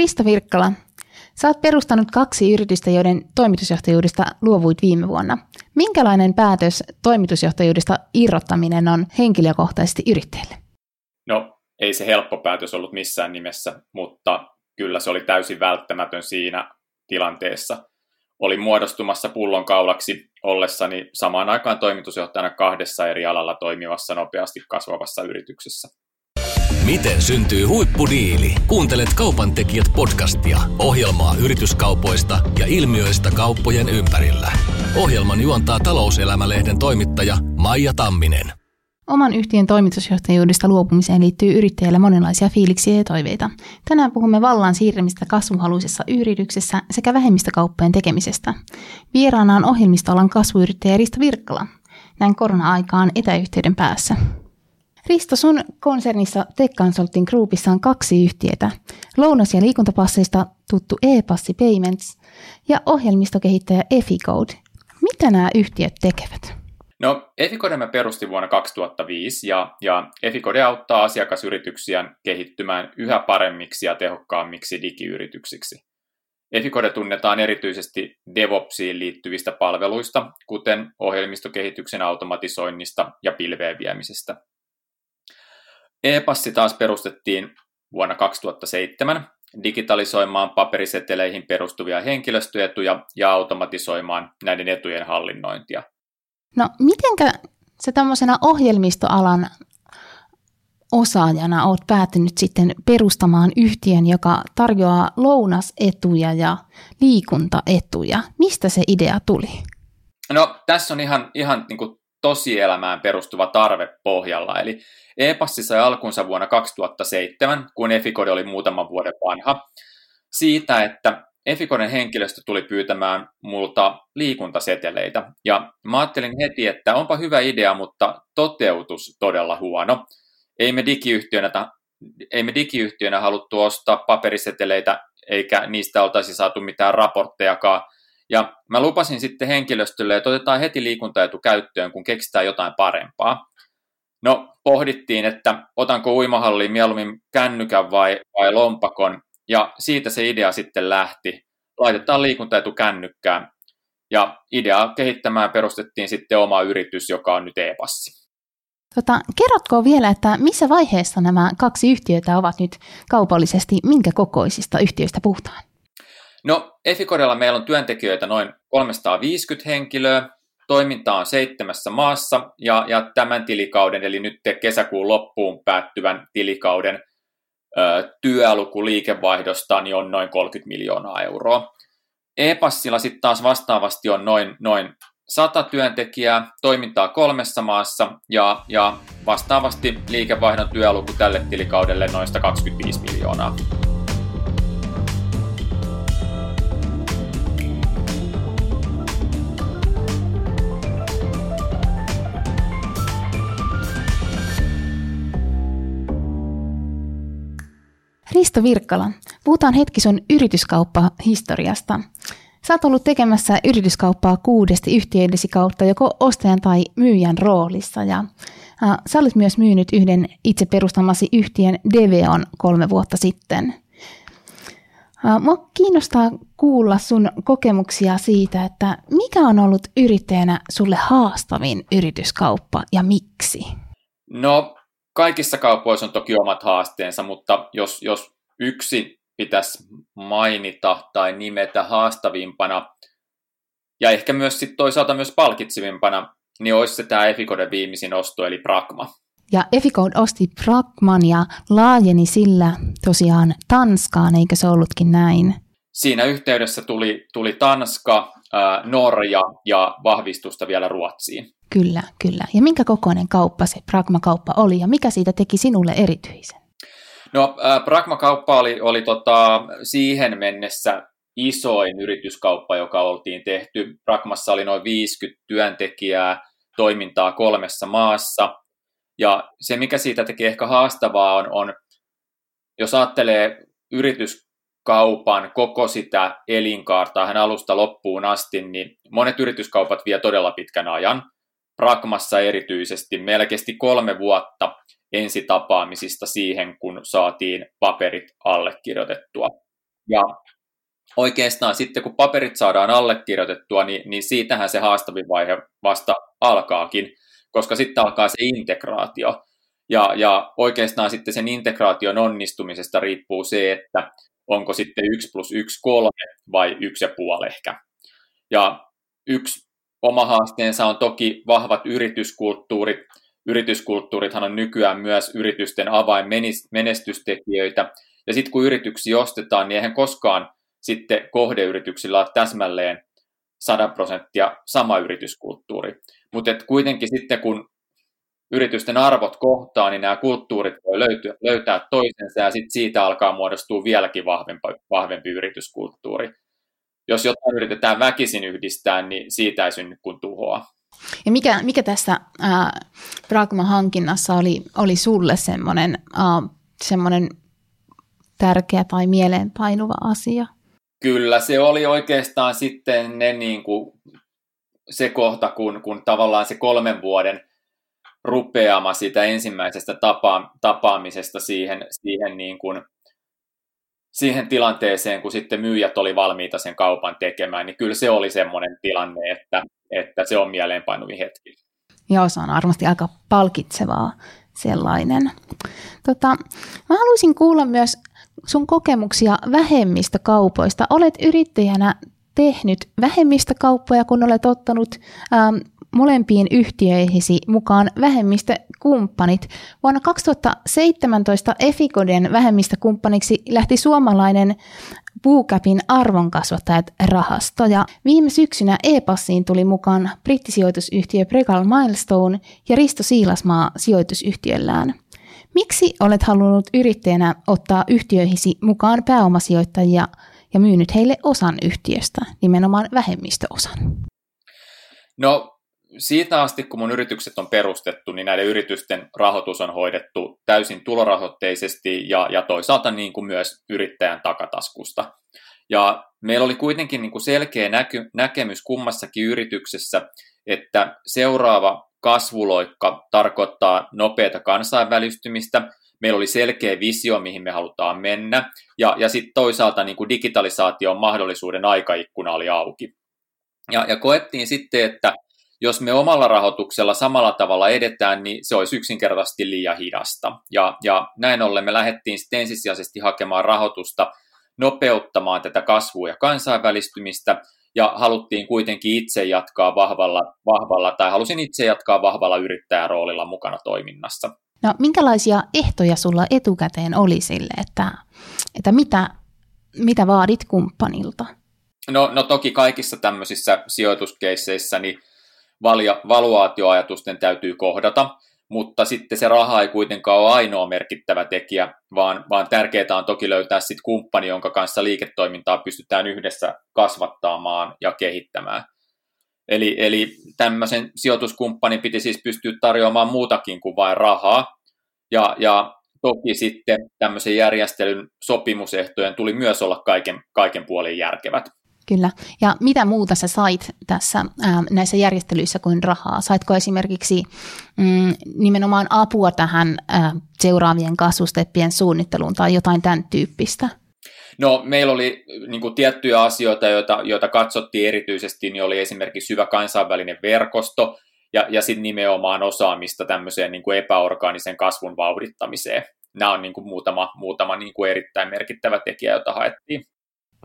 Risto Virkkala, sä oot perustanut kaksi yritystä, joiden toimitusjohtajuudesta luovuit viime vuonna. Minkälainen päätös toimitusjohtajuudesta irrottaminen on henkilökohtaisesti yrittäjälle? No, ei se helppo päätös ollut missään nimessä, mutta kyllä se oli täysin välttämätön siinä tilanteessa. Oli muodostumassa pullonkaulaksi ollessani samaan aikaan toimitusjohtajana kahdessa eri alalla toimivassa nopeasti kasvavassa yrityksessä. Miten syntyy huippudiili? Kuuntelet Kaupan tekijät podcastia, ohjelmaa yrityskaupoista ja ilmiöistä kauppojen ympärillä. Ohjelman juontaa talouselämälehden toimittaja Maija Tamminen. Oman yhtiön toimitusjohtajuudesta luopumiseen liittyy yrittäjällä monenlaisia fiiliksiä ja toiveita. Tänään puhumme vallan siirremistä kasvuhaluisessa yrityksessä sekä vähemmistökauppojen tekemisestä. Vieraana on ohjelmistoalan kasvuyrittäjä Risto Virkkala. Näin korona-aikaan etäyhteyden päässä. Risto, sun konsernissa Tech Consulting Groupissa on kaksi yhtiötä. Lounas- ja liikuntapasseista tuttu e-passi Payments ja ohjelmistokehittäjä Eficode. Mitä nämä yhtiöt tekevät? No, Eficode me perusti vuonna 2005 ja, ja Eficode auttaa asiakasyrityksiä kehittymään yhä paremmiksi ja tehokkaammiksi digiyrityksiksi. Eficode tunnetaan erityisesti DevOpsiin liittyvistä palveluista, kuten ohjelmistokehityksen automatisoinnista ja pilveen viemisestä. E-passi taas perustettiin vuonna 2007 digitalisoimaan paperiseteleihin perustuvia henkilöstöetuja ja automatisoimaan näiden etujen hallinnointia. No mitenkä se tämmöisenä ohjelmistoalan osaajana olet päätynyt sitten perustamaan yhtiön, joka tarjoaa lounasetuja ja liikuntaetuja. Mistä se idea tuli? No tässä on ihan, ihan niin kuin tosielämään perustuva tarve pohjalla. Eli E-passi sai alkunsa vuonna 2007, kun Eficode oli muutaman vuoden vanha, siitä, että Eficoden henkilöstö tuli pyytämään multa liikuntaseteleitä. Ja mä ajattelin heti, että onpa hyvä idea, mutta toteutus todella huono. Ei me digiyhtiönä, ei me digiyhtiönä haluttu ostaa paperiseteleitä, eikä niistä oltaisi saatu mitään raporttejakaan. Ja mä lupasin sitten henkilöstölle, että otetaan heti liikuntaetu käyttöön, kun keksitään jotain parempaa. No, pohdittiin, että otanko uimahalliin mieluummin kännykän vai, vai lompakon, ja siitä se idea sitten lähti. Laitetaan liikuntaetu kännykkään, ja ideaa kehittämään perustettiin sitten oma yritys, joka on nyt e-passi. Tota, kerrotko vielä, että missä vaiheessa nämä kaksi yhtiötä ovat nyt kaupallisesti, minkä kokoisista yhtiöistä puhutaan? No, Efikodella meillä on työntekijöitä noin 350 henkilöä, Toiminta on seitsemässä maassa ja, ja tämän tilikauden, eli nyt kesäkuun loppuun päättyvän tilikauden ö, työluku liikevaihdosta niin on noin 30 miljoonaa euroa. E-passilla sitten taas vastaavasti on noin, noin 100 työntekijää, toimintaa kolmessa maassa ja, ja vastaavasti liikevaihdon työluku tälle tilikaudelle noin 125 miljoonaa. Risto Virkkala, puhutaan hetki sun yrityskauppa-historiasta. Sä oot ollut tekemässä yrityskauppaa kuudesti yhtiöidesi kautta joko ostajan tai myyjän roolissa ja äh, sä olet myös myynyt yhden itse perustamasi yhtiön Deveon kolme vuotta sitten. Äh, mua kiinnostaa kuulla sun kokemuksia siitä, että mikä on ollut yrittäjänä sulle haastavin yrityskauppa ja miksi? No kaikissa kaupoissa on toki omat haasteensa, mutta jos, jos yksi pitäisi mainita tai nimetä haastavimpana ja ehkä myös sit toisaalta myös palkitsevimpana, niin olisi se tämä Eficode viimeisin osto, eli Pragma. Ja Eficode osti Pragman ja laajeni sillä tosiaan Tanskaan, eikö se ollutkin näin? Siinä yhteydessä tuli, tuli Tanska, Norja ja vahvistusta vielä Ruotsiin. Kyllä, kyllä. Ja minkä kokoinen kauppa se Pragma-kauppa oli ja mikä siitä teki sinulle erityisen? No, äh, Pragma-kauppa oli, oli tota, siihen mennessä isoin yrityskauppa, joka oltiin tehty. Pragmassa oli noin 50 työntekijää, toimintaa kolmessa maassa. Ja se, mikä siitä teki ehkä haastavaa, on, on jos ajattelee yrityskaupan koko sitä elinkaarta hän alusta loppuun asti, niin monet yrityskaupat vie todella pitkän ajan. Pragmassa erityisesti. Meillä kesti kolme vuotta ensitapaamisista siihen, kun saatiin paperit allekirjoitettua. Ja oikeastaan sitten kun paperit saadaan allekirjoitettua, niin, niin siitähän se haastavin vaihe vasta alkaakin, koska sitten alkaa se integraatio. Ja, ja oikeastaan sitten sen integraation onnistumisesta riippuu se, että onko sitten 1 plus 1 kolme vai 1,5 ehkä. Ja yksi oma haasteensa on toki vahvat yrityskulttuurit. Yrityskulttuurithan on nykyään myös yritysten avainmenestystekijöitä. Ja sitten kun yrityksiä ostetaan, niin eihän koskaan sitten kohdeyrityksillä ole täsmälleen 100 prosenttia sama yrityskulttuuri. Mutta kuitenkin sitten kun yritysten arvot kohtaa, niin nämä kulttuurit voi löytyä, löytää toisensa ja sitten siitä alkaa muodostua vieläkin vahvempi, vahvempi yrityskulttuuri. Jos jotain yritetään väkisin yhdistää, niin siitä ei synny kuin tuhoa. Ja mikä, mikä tässä äh, Pragma-hankinnassa oli, oli sulle semmoinen, äh, semmoinen tärkeä tai mieleenpainuva asia? Kyllä, se oli oikeastaan sitten ne niin kuin, se kohta, kun, kun tavallaan se kolmen vuoden rupeama siitä ensimmäisestä tapa, tapaamisesta siihen, siihen, niin kuin, siihen tilanteeseen, kun sitten myyjät oli valmiita sen kaupan tekemään, niin kyllä se oli semmoinen tilanne, että, että se on mieleenpainuvin hetki. Joo, se on varmasti aika palkitsevaa sellainen. Tota, mä haluaisin kuulla myös sun kokemuksia vähemmistökaupoista. Olet yrittäjänä tehnyt vähemmistökauppoja, kun olet ottanut ähm, molempiin yhtiöihisi mukaan vähemmistökumppanit. Vuonna 2017 Efikoden vähemmistökumppaniksi lähti suomalainen Puukapin arvonkasvattajat rahasto ja viime syksynä E-passiin tuli mukaan brittisijoitusyhtiö Pregal Milestone ja Risto Siilasmaa sijoitusyhtiöllään. Miksi olet halunnut yrittäjänä ottaa yhtiöihisi mukaan pääomasijoittajia ja myynyt heille osan yhtiöstä, nimenomaan vähemmistöosan? No siitä asti, kun mun yritykset on perustettu, niin näiden yritysten rahoitus on hoidettu täysin tulorahoitteisesti ja, ja toisaalta niin kuin myös yrittäjän takataskusta. Ja meillä oli kuitenkin niin kuin selkeä näky, näkemys kummassakin yrityksessä, että seuraava kasvuloikka tarkoittaa nopeata kansainvälistymistä. Meillä oli selkeä visio, mihin me halutaan mennä, ja, ja sitten toisaalta niin kuin digitalisaation mahdollisuuden aikaikkuna oli auki. Ja, ja koettiin sitten, että jos me omalla rahoituksella samalla tavalla edetään, niin se olisi yksinkertaisesti liian hidasta. Ja, ja näin ollen me lähdettiin sitten ensisijaisesti hakemaan rahoitusta nopeuttamaan tätä kasvua ja kansainvälistymistä, ja haluttiin kuitenkin itse jatkaa vahvalla, vahvalla tai halusin itse jatkaa vahvalla yrittäjäroolilla mukana toiminnassa. No minkälaisia ehtoja sulla etukäteen oli sille, että, että mitä, mitä vaadit kumppanilta? No, no toki kaikissa tämmöisissä sijoituskeisseissä niin valuaatioajatusten täytyy kohdata, mutta sitten se raha ei kuitenkaan ole ainoa merkittävä tekijä, vaan, vaan tärkeää on toki löytää sitten kumppani, jonka kanssa liiketoimintaa pystytään yhdessä kasvattamaan ja kehittämään. Eli, eli tämmöisen sijoituskumppanin piti siis pystyä tarjoamaan muutakin kuin vain rahaa, ja, ja toki sitten tämmöisen järjestelyn sopimusehtojen tuli myös olla kaiken, kaiken puolin järkevät. Kyllä. Ja mitä muuta sä sait tässä ää, näissä järjestelyissä kuin rahaa? Saitko esimerkiksi mm, nimenomaan apua tähän ää, seuraavien kasvusteppien suunnitteluun tai jotain tämän tyyppistä? No, meillä oli niin kuin, tiettyjä asioita, joita, joita katsottiin erityisesti, niin oli esimerkiksi hyvä kansainvälinen verkosto ja, ja sitten nimenomaan osaamista tämmöiseen niin kuin epäorgaanisen kasvun vauhdittamiseen. Nämä on niin kuin, muutama, muutama niin kuin erittäin merkittävä tekijä, jota haettiin.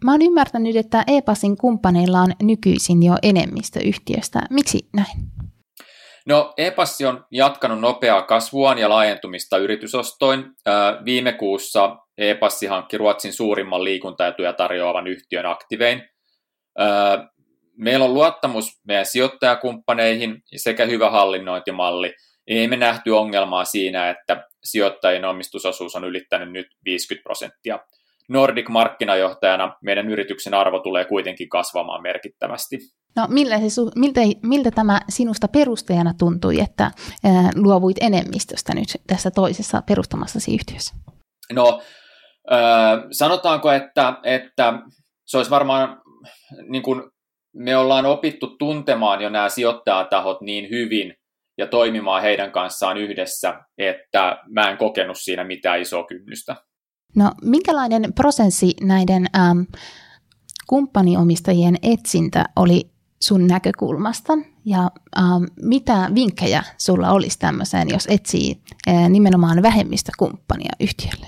Mä oon ymmärtänyt, että E-Passin kumppaneilla on nykyisin jo enemmistö yhtiöstä. Miksi näin? No, E-Passi on jatkanut nopeaa kasvuaan ja laajentumista yritysostoin. Viime kuussa E-Passi hankki Ruotsin suurimman liikuntaetuja tarjoavan yhtiön Activein. Meillä on luottamus meidän sijoittajakumppaneihin sekä hyvä hallinnointimalli. Ei me nähty ongelmaa siinä, että sijoittajien omistusosuus on ylittänyt nyt 50 prosenttia. Nordic-markkinajohtajana meidän yrityksen arvo tulee kuitenkin kasvamaan merkittävästi. No millä se, miltä, miltä tämä sinusta perustajana tuntui, että ää, luovuit enemmistöstä nyt tässä toisessa perustamassasi yhtiössä? No äh, sanotaanko, että, että se olisi varmaan, niin kuin me ollaan opittu tuntemaan jo nämä sijoittajatahot niin hyvin ja toimimaan heidän kanssaan yhdessä, että mä en kokenut siinä mitään isoa kynnystä. No minkälainen prosessi näiden ähm, kumppaniomistajien etsintä oli sun näkökulmasta ja ähm, mitä vinkkejä sulla olisi tämmöiseen, jos etsii äh, nimenomaan vähemmistökumppania yhtiölle?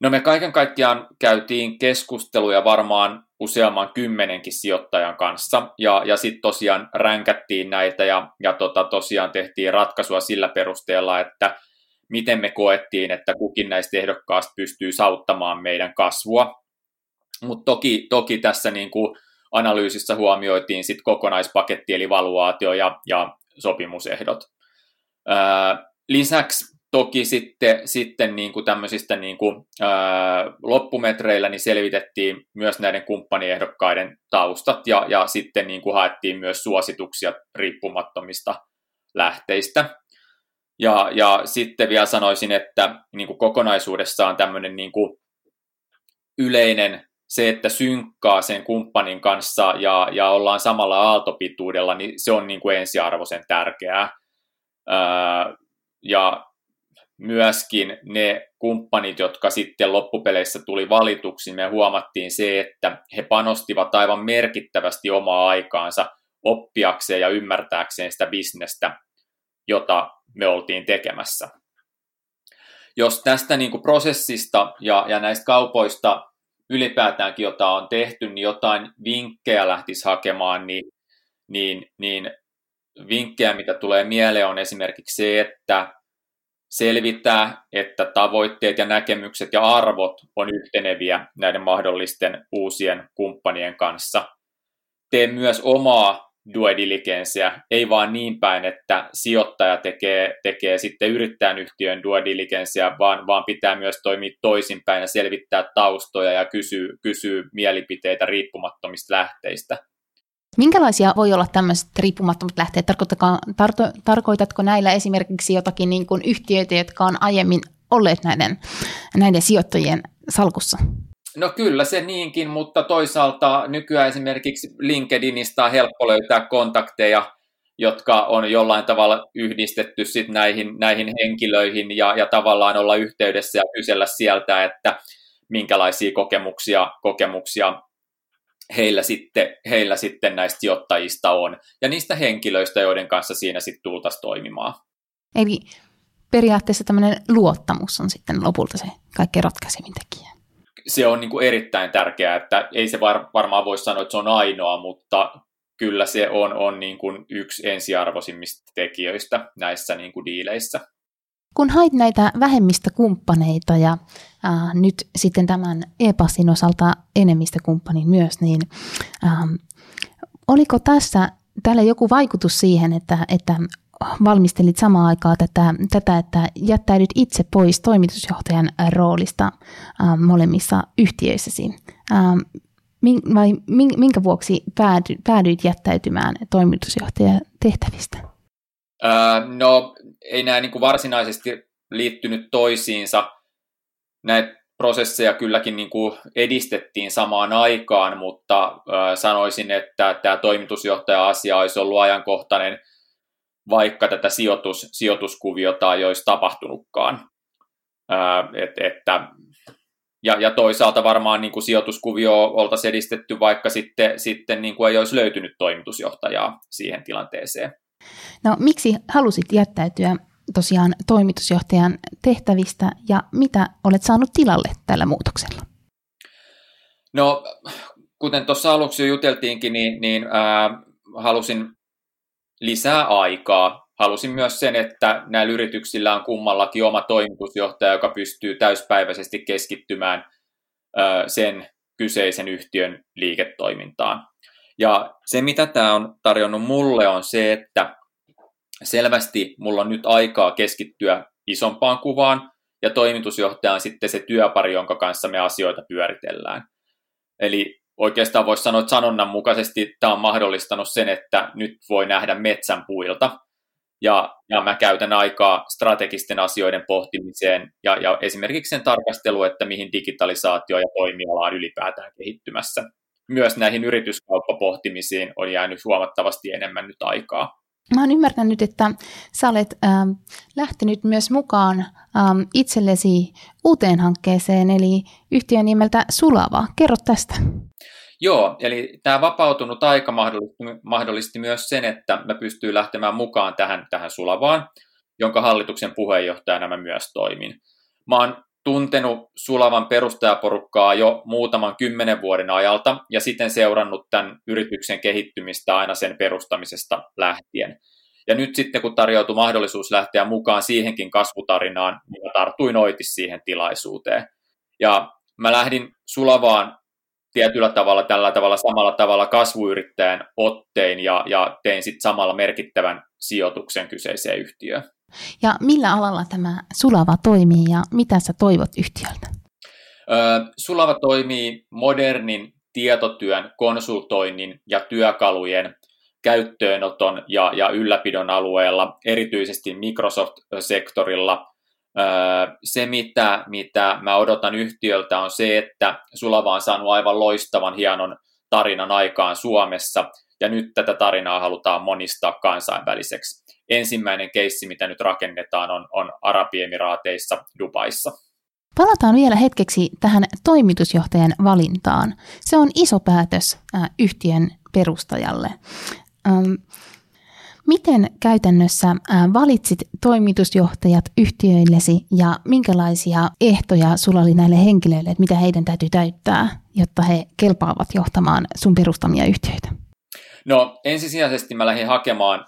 No me kaiken kaikkiaan käytiin keskusteluja varmaan useamman kymmenenkin sijoittajan kanssa ja, ja sitten tosiaan ränkättiin näitä ja, ja tota, tosiaan tehtiin ratkaisua sillä perusteella, että miten me koettiin, että kukin näistä ehdokkaista pystyy sauttamaan meidän kasvua. Mutta toki, toki tässä niin kuin analyysissä huomioitiin sit kokonaispaketti eli valuaatio ja, ja sopimusehdot. Ää, lisäksi toki sitten, sitten niin kuin tämmöisistä niin kuin, ää, loppumetreillä niin selvitettiin myös näiden kumppaniehdokkaiden taustat ja, ja sitten niin kuin haettiin myös suosituksia riippumattomista lähteistä. Ja, ja sitten vielä sanoisin, että niin kuin kokonaisuudessaan tämmöinen niin kuin yleinen se, että synkkaa sen kumppanin kanssa ja, ja ollaan samalla aaltopituudella, niin se on niin kuin ensiarvoisen tärkeää. Ää, ja myöskin ne kumppanit, jotka sitten loppupeleissä tuli valituksi, me huomattiin se, että he panostivat aivan merkittävästi omaa aikaansa oppiakseen ja ymmärtääkseen sitä bisnestä, jota me oltiin tekemässä. Jos tästä niin kuin prosessista ja, ja näistä kaupoista ylipäätäänkin, jota on tehty, niin jotain vinkkejä lähtisi hakemaan, niin, niin, niin vinkkejä, mitä tulee mieleen, on esimerkiksi se, että selvittää, että tavoitteet ja näkemykset ja arvot on yhteneviä näiden mahdollisten uusien kumppanien kanssa. Tee myös omaa due diligenceä, ei vaan niin päin, että sijoittaja tekee, tekee sitten yrittäjän yhtiön due diligenceä, vaan, vaan pitää myös toimia toisinpäin ja selvittää taustoja ja kysyä, kysyä mielipiteitä riippumattomista lähteistä. Minkälaisia voi olla tämmöiset riippumattomat lähteet? Tarko, tarkoitatko näillä esimerkiksi jotakin niin kuin yhtiöitä, jotka on aiemmin olleet näiden, näiden sijoittajien salkussa? No kyllä se niinkin, mutta toisaalta nykyään esimerkiksi LinkedInistä on helppo löytää kontakteja, jotka on jollain tavalla yhdistetty sit näihin, näihin henkilöihin ja, ja tavallaan olla yhteydessä ja kysellä sieltä, että minkälaisia kokemuksia, kokemuksia heillä sitten, heillä sitten näistä sijoittajista on ja niistä henkilöistä, joiden kanssa siinä sitten tultaisiin toimimaan. Eli periaatteessa tämmöinen luottamus on sitten lopulta se kaikkein ratkaisevin tekijä se on niin kuin erittäin tärkeää, että ei se var, varmaan voi sanoa, että se on ainoa, mutta kyllä se on, on niin kuin yksi ensiarvoisimmista tekijöistä näissä niin kuin diileissä. Kun hait näitä vähemmistökumppaneita ja äh, nyt sitten tämän e-passin osalta enemmistökumppanin myös, niin äh, oliko tässä tällä joku vaikutus siihen, että, että valmistelit samaan aikaan tätä, tätä, että jättäydyt itse pois toimitusjohtajan roolista äh, molemmissa yhtiöissäsi. Äh, vai minkä vuoksi päädy, päädyit jättäytymään toimitusjohtajan tehtävistä? Äh, no ei nämä niin varsinaisesti liittynyt toisiinsa. Näitä prosesseja kylläkin niin kuin edistettiin samaan aikaan, mutta äh, sanoisin, että tämä toimitusjohtaja-asia olisi ollut ajankohtainen – vaikka tätä sijoitus, sijoituskuviota ei olisi tapahtunutkaan. Ää, et, että, ja, ja toisaalta varmaan niin kuin sijoituskuvio oltaisiin edistetty, vaikka sitten, sitten niin kuin ei olisi löytynyt toimitusjohtajaa siihen tilanteeseen. No miksi halusit jättäytyä tosiaan toimitusjohtajan tehtävistä ja mitä olet saanut tilalle tällä muutoksella? No, kuten tuossa aluksi jo juteltiinkin, niin, niin ää, halusin lisää aikaa. Halusin myös sen, että näillä yrityksillä on kummallakin oma toimitusjohtaja, joka pystyy täyspäiväisesti keskittymään sen kyseisen yhtiön liiketoimintaan. Ja se, mitä tämä on tarjonnut mulle, on se, että selvästi mulla on nyt aikaa keskittyä isompaan kuvaan, ja toimitusjohtaja on sitten se työpari, jonka kanssa me asioita pyöritellään. Eli oikeastaan voisi sanoa, että sanonnan mukaisesti tämä on mahdollistanut sen, että nyt voi nähdä metsän puilta. Ja, ja mä käytän aikaa strategisten asioiden pohtimiseen ja, ja esimerkiksi sen tarkastelu, että mihin digitalisaatio ja toimiala on ylipäätään kehittymässä. Myös näihin yrityskauppapohtimisiin on jäänyt huomattavasti enemmän nyt aikaa. Mä oon ymmärtänyt, että sä olet ähm, lähtenyt myös mukaan ähm, itsellesi uuteen hankkeeseen, eli yhtiön nimeltä Sulava. Kerro tästä. Joo, eli tämä vapautunut aika mahdollisti, mahdollisti myös sen, että mä pystyin lähtemään mukaan tähän, tähän Sulavaan, jonka hallituksen puheenjohtajana mä myös toimin. Mä oon tuntenut Sulavan perustajaporukkaa jo muutaman kymmenen vuoden ajalta ja sitten seurannut tämän yrityksen kehittymistä aina sen perustamisesta lähtien. Ja nyt sitten kun tarjoutui mahdollisuus lähteä mukaan siihenkin kasvutarinaan, niin tartuin oitis siihen tilaisuuteen. Ja mä lähdin Sulavaan tietyllä tavalla tällä tavalla samalla tavalla kasvuyrittäjän ottein ja, ja tein sitten samalla merkittävän sijoituksen kyseiseen yhtiöön. Ja millä alalla tämä Sulava toimii ja mitä sä toivot yhtiöltä? Sulava toimii modernin tietotyön, konsultoinnin ja työkalujen käyttöönoton ja, ja ylläpidon alueella, erityisesti Microsoft-sektorilla. Se, mitä, mitä mä odotan yhtiöltä, on se, että Sulava on saanut aivan loistavan, hienon tarinan aikaan Suomessa, ja nyt tätä tarinaa halutaan monistaa kansainväliseksi ensimmäinen keissi, mitä nyt rakennetaan, on, on Arabiemiraateissa Dubaissa. Palataan vielä hetkeksi tähän toimitusjohtajan valintaan. Se on iso päätös äh, yhtiön perustajalle. Ähm, miten käytännössä äh, valitsit toimitusjohtajat yhtiöillesi ja minkälaisia ehtoja sulla oli näille henkilöille, että mitä heidän täytyy täyttää, jotta he kelpaavat johtamaan sun perustamia yhtiöitä? No ensisijaisesti mä lähdin hakemaan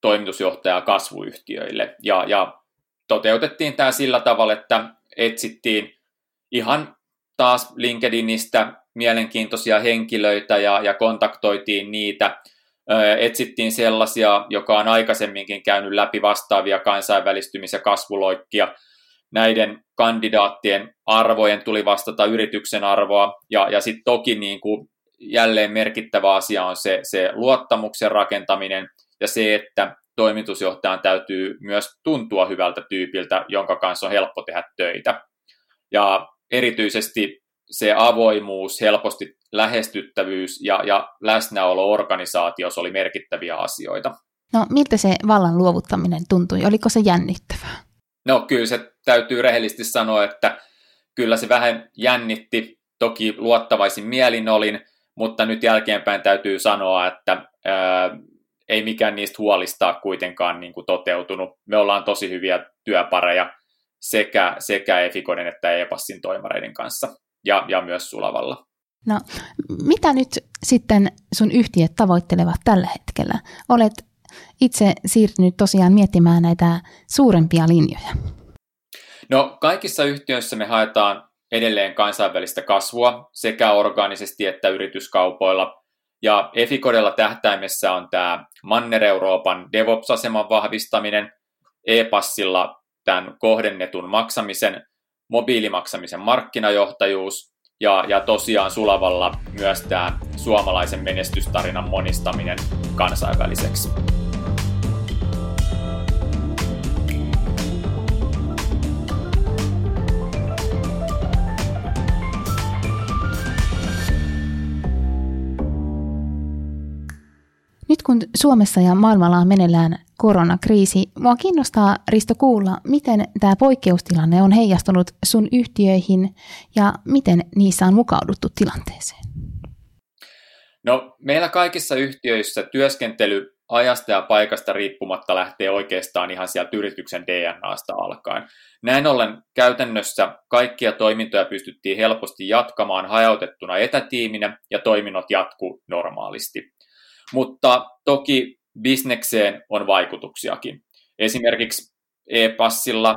toimitusjohtajaa kasvuyhtiöille. Ja, ja toteutettiin tämä sillä tavalla, että etsittiin ihan taas LinkedInistä mielenkiintoisia henkilöitä ja, ja kontaktoitiin niitä. etsittiin sellaisia, joka on aikaisemminkin käynyt läpi vastaavia kansainvälistymis- ja kasvuloikkia. Näiden kandidaattien arvojen tuli vastata yrityksen arvoa, ja, ja sitten toki niin kuin jälleen merkittävä asia on se, se luottamuksen rakentaminen, ja se, että toimitusjohtajan täytyy myös tuntua hyvältä tyypiltä, jonka kanssa on helppo tehdä töitä. Ja erityisesti se avoimuus, helposti lähestyttävyys ja, ja läsnäolo organisaatiossa oli merkittäviä asioita. No miltä se vallan luovuttaminen tuntui? Oliko se jännittävää? No kyllä se täytyy rehellisesti sanoa, että kyllä se vähän jännitti. Toki luottavaisin mielin olin, mutta nyt jälkeenpäin täytyy sanoa, että ää, ei mikään niistä huolistaa kuitenkaan niin kuin toteutunut. Me ollaan tosi hyviä työpareja sekä, sekä Efikoden että Epassin toimareiden kanssa ja, ja myös Sulavalla. No, mitä nyt sitten sun yhtiöt tavoittelevat tällä hetkellä? Olet itse siirtynyt tosiaan miettimään näitä suurempia linjoja. No, kaikissa yhtiöissä me haetaan edelleen kansainvälistä kasvua sekä orgaanisesti että yrityskaupoilla. Ja Efikodella tähtäimessä on tämä Manner-Euroopan DevOps-aseman vahvistaminen, e-passilla tämän kohdennetun maksamisen, mobiilimaksamisen markkinajohtajuus ja, ja tosiaan Sulavalla myös tämä suomalaisen menestystarinan monistaminen kansainväliseksi. Kun Suomessa ja maailmalla on meneillään koronakriisi, mua kiinnostaa Risto kuulla, miten tämä poikkeustilanne on heijastunut sun yhtiöihin ja miten niissä on mukauduttu tilanteeseen. No, meillä kaikissa yhtiöissä työskentely ajasta ja paikasta riippumatta lähtee oikeastaan ihan sieltä yrityksen DNAsta alkaen. Näin ollen käytännössä kaikkia toimintoja pystyttiin helposti jatkamaan hajautettuna etätiiminä ja toiminnot jatkuu normaalisti. Mutta toki bisnekseen on vaikutuksiakin. Esimerkiksi e-passilla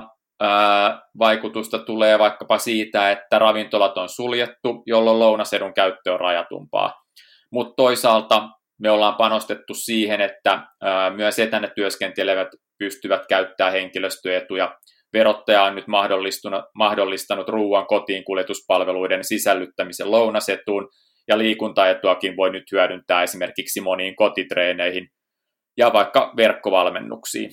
vaikutusta tulee vaikkapa siitä, että ravintolat on suljettu, jolloin lounasedun käyttö on rajatumpaa. Mutta toisaalta me ollaan panostettu siihen, että myös etänä työskentelevät pystyvät käyttämään henkilöstöetuja. Verottaja on nyt mahdollistanut ruoan kotiin kuljetuspalveluiden sisällyttämisen lounasetuun, ja liikuntaetuakin voi nyt hyödyntää esimerkiksi moniin kotitreeneihin ja vaikka verkkovalmennuksiin.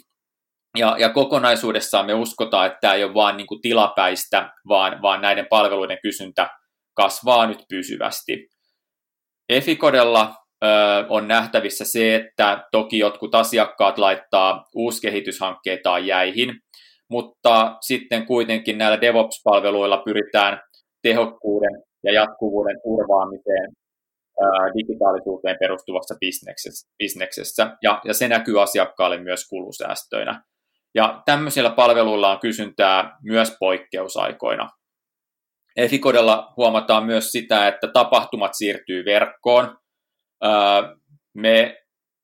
Ja, ja kokonaisuudessaan me uskotaan, että tämä ei ole vain niin tilapäistä, vaan, vaan näiden palveluiden kysyntä kasvaa nyt pysyvästi. Efikodella on nähtävissä se, että toki jotkut asiakkaat laittaa uuskehityshankkeitaan jäihin, mutta sitten kuitenkin näillä DevOps-palveluilla pyritään tehokkuuden ja jatkuvuuden turvaamiseen digitaalisuuteen perustuvassa bisneksessä, ja, ja se näkyy asiakkaalle myös kulusäästöinä. Ja tämmöisillä palveluilla on kysyntää myös poikkeusaikoina. Efikodella huomataan myös sitä, että tapahtumat siirtyy verkkoon. Me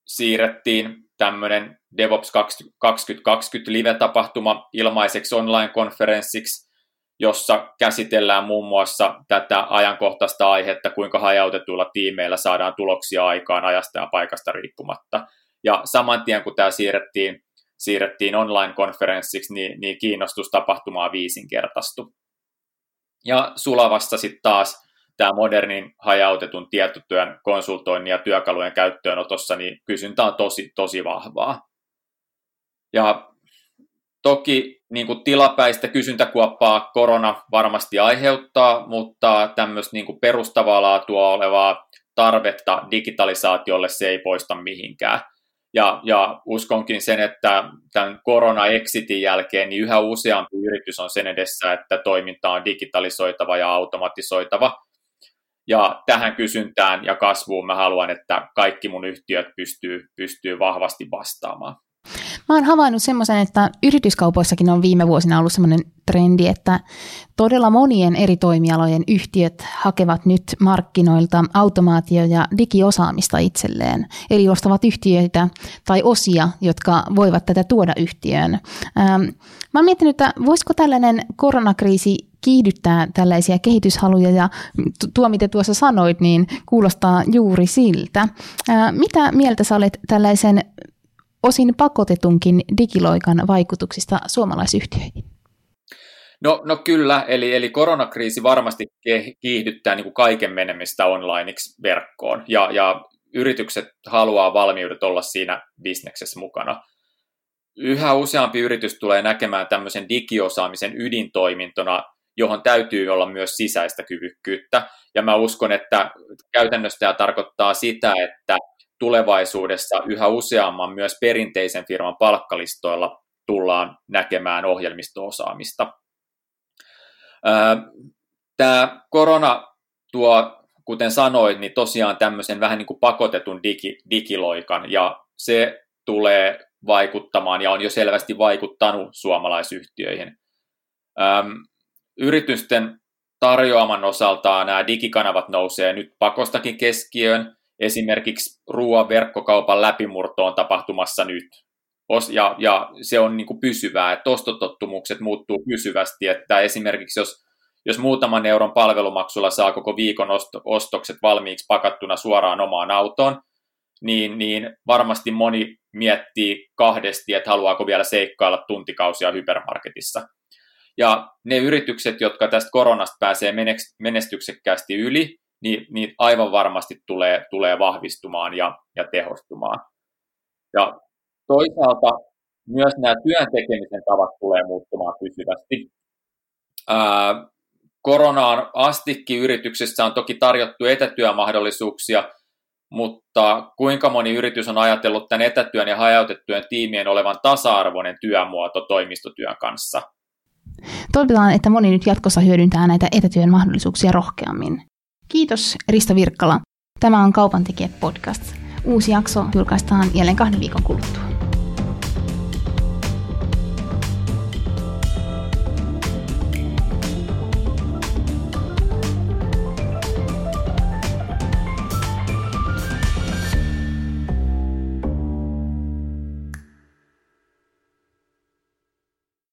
siirrettiin tämmöinen DevOps 2020 live-tapahtuma ilmaiseksi online-konferenssiksi, jossa käsitellään muun muassa tätä ajankohtaista aihetta, kuinka hajautetuilla tiimeillä saadaan tuloksia aikaan ajasta ja paikasta riippumatta. Ja saman tien kun tämä siirrettiin, siirrettiin online-konferenssiksi, niin, niin kiinnostus tapahtumaa viisinkertaistui. Ja Sulavassa sitten taas tämä modernin hajautetun tietotyön konsultoinnin ja työkalujen käyttöönotossa, niin kysyntä on tosi, tosi vahvaa. Ja toki niin kuin tilapäistä kysyntäkuoppaa korona varmasti aiheuttaa, mutta tämmöistä niin kuin perustavaa laatua olevaa tarvetta digitalisaatiolle se ei poista mihinkään. Ja, ja uskonkin sen, että tämän korona-exitin jälkeen niin yhä useampi yritys on sen edessä, että toiminta on digitalisoitava ja automatisoitava. Ja tähän kysyntään ja kasvuun mä haluan, että kaikki mun yhtiöt pystyy, pystyy vahvasti vastaamaan. Mä oon havainnut semmoisen, että yrityskaupoissakin on viime vuosina ollut semmoinen trendi, että todella monien eri toimialojen yhtiöt hakevat nyt markkinoilta automaatio- ja digiosaamista itselleen. Eli ostavat yhtiöitä tai osia, jotka voivat tätä tuoda yhtiöön. Ähm, mä oon miettinyt, että voisiko tällainen koronakriisi kiihdyttää tällaisia kehityshaluja ja tuo, mitä tuossa sanoit, niin kuulostaa juuri siltä. Ää, äh, mitä mieltä sä olet tällaisen osin pakotetunkin digiloikan vaikutuksista suomalaisyhtiöihin? No, no kyllä, eli, eli koronakriisi varmasti kiihdyttää niin kuin kaiken menemistä onlineiksi verkkoon, ja, ja yritykset haluaa valmiudet olla siinä bisneksessä mukana. Yhä useampi yritys tulee näkemään tämmöisen digiosaamisen ydintoimintona, johon täytyy olla myös sisäistä kyvykkyyttä. Ja mä uskon, että käytännössä tämä tarkoittaa sitä, että tulevaisuudessa yhä useamman myös perinteisen firman palkkalistoilla tullaan näkemään ohjelmistoosaamista. Tämä korona tuo, kuten sanoit, niin tosiaan tämmöisen vähän niin kuin pakotetun digi, digiloikan, ja se tulee vaikuttamaan ja on jo selvästi vaikuttanut suomalaisyhtiöihin. yritysten tarjoaman osalta nämä digikanavat nousee nyt pakostakin keskiöön, esimerkiksi ruoan verkkokaupan läpimurto on tapahtumassa nyt. Ja, ja se on niin kuin pysyvää, että ostotottumukset muuttuu pysyvästi, että esimerkiksi jos, jos muutaman euron palvelumaksulla saa koko viikon ostokset valmiiksi pakattuna suoraan omaan autoon, niin, niin varmasti moni miettii kahdesti, että haluaako vielä seikkailla tuntikausia hypermarketissa. Ja ne yritykset, jotka tästä koronasta pääsee menestyksekkäästi yli, niin, niin aivan varmasti tulee, tulee vahvistumaan ja, ja tehostumaan. Ja toisaalta myös nämä työn tekemisen tavat tulee muuttumaan pysyvästi. Ää, koronaan astikin yrityksessä on toki tarjottu etätyömahdollisuuksia, mutta kuinka moni yritys on ajatellut tämän etätyön ja hajautettujen tiimien olevan tasa-arvoinen työmuoto toimistotyön kanssa? Toivotaan, että moni nyt jatkossa hyödyntää näitä etätyön mahdollisuuksia rohkeammin. Kiitos Risto Virkkala. Tämä on Kaupantekijät podcast. Uusi jakso julkaistaan jälleen kahden viikon kuluttua.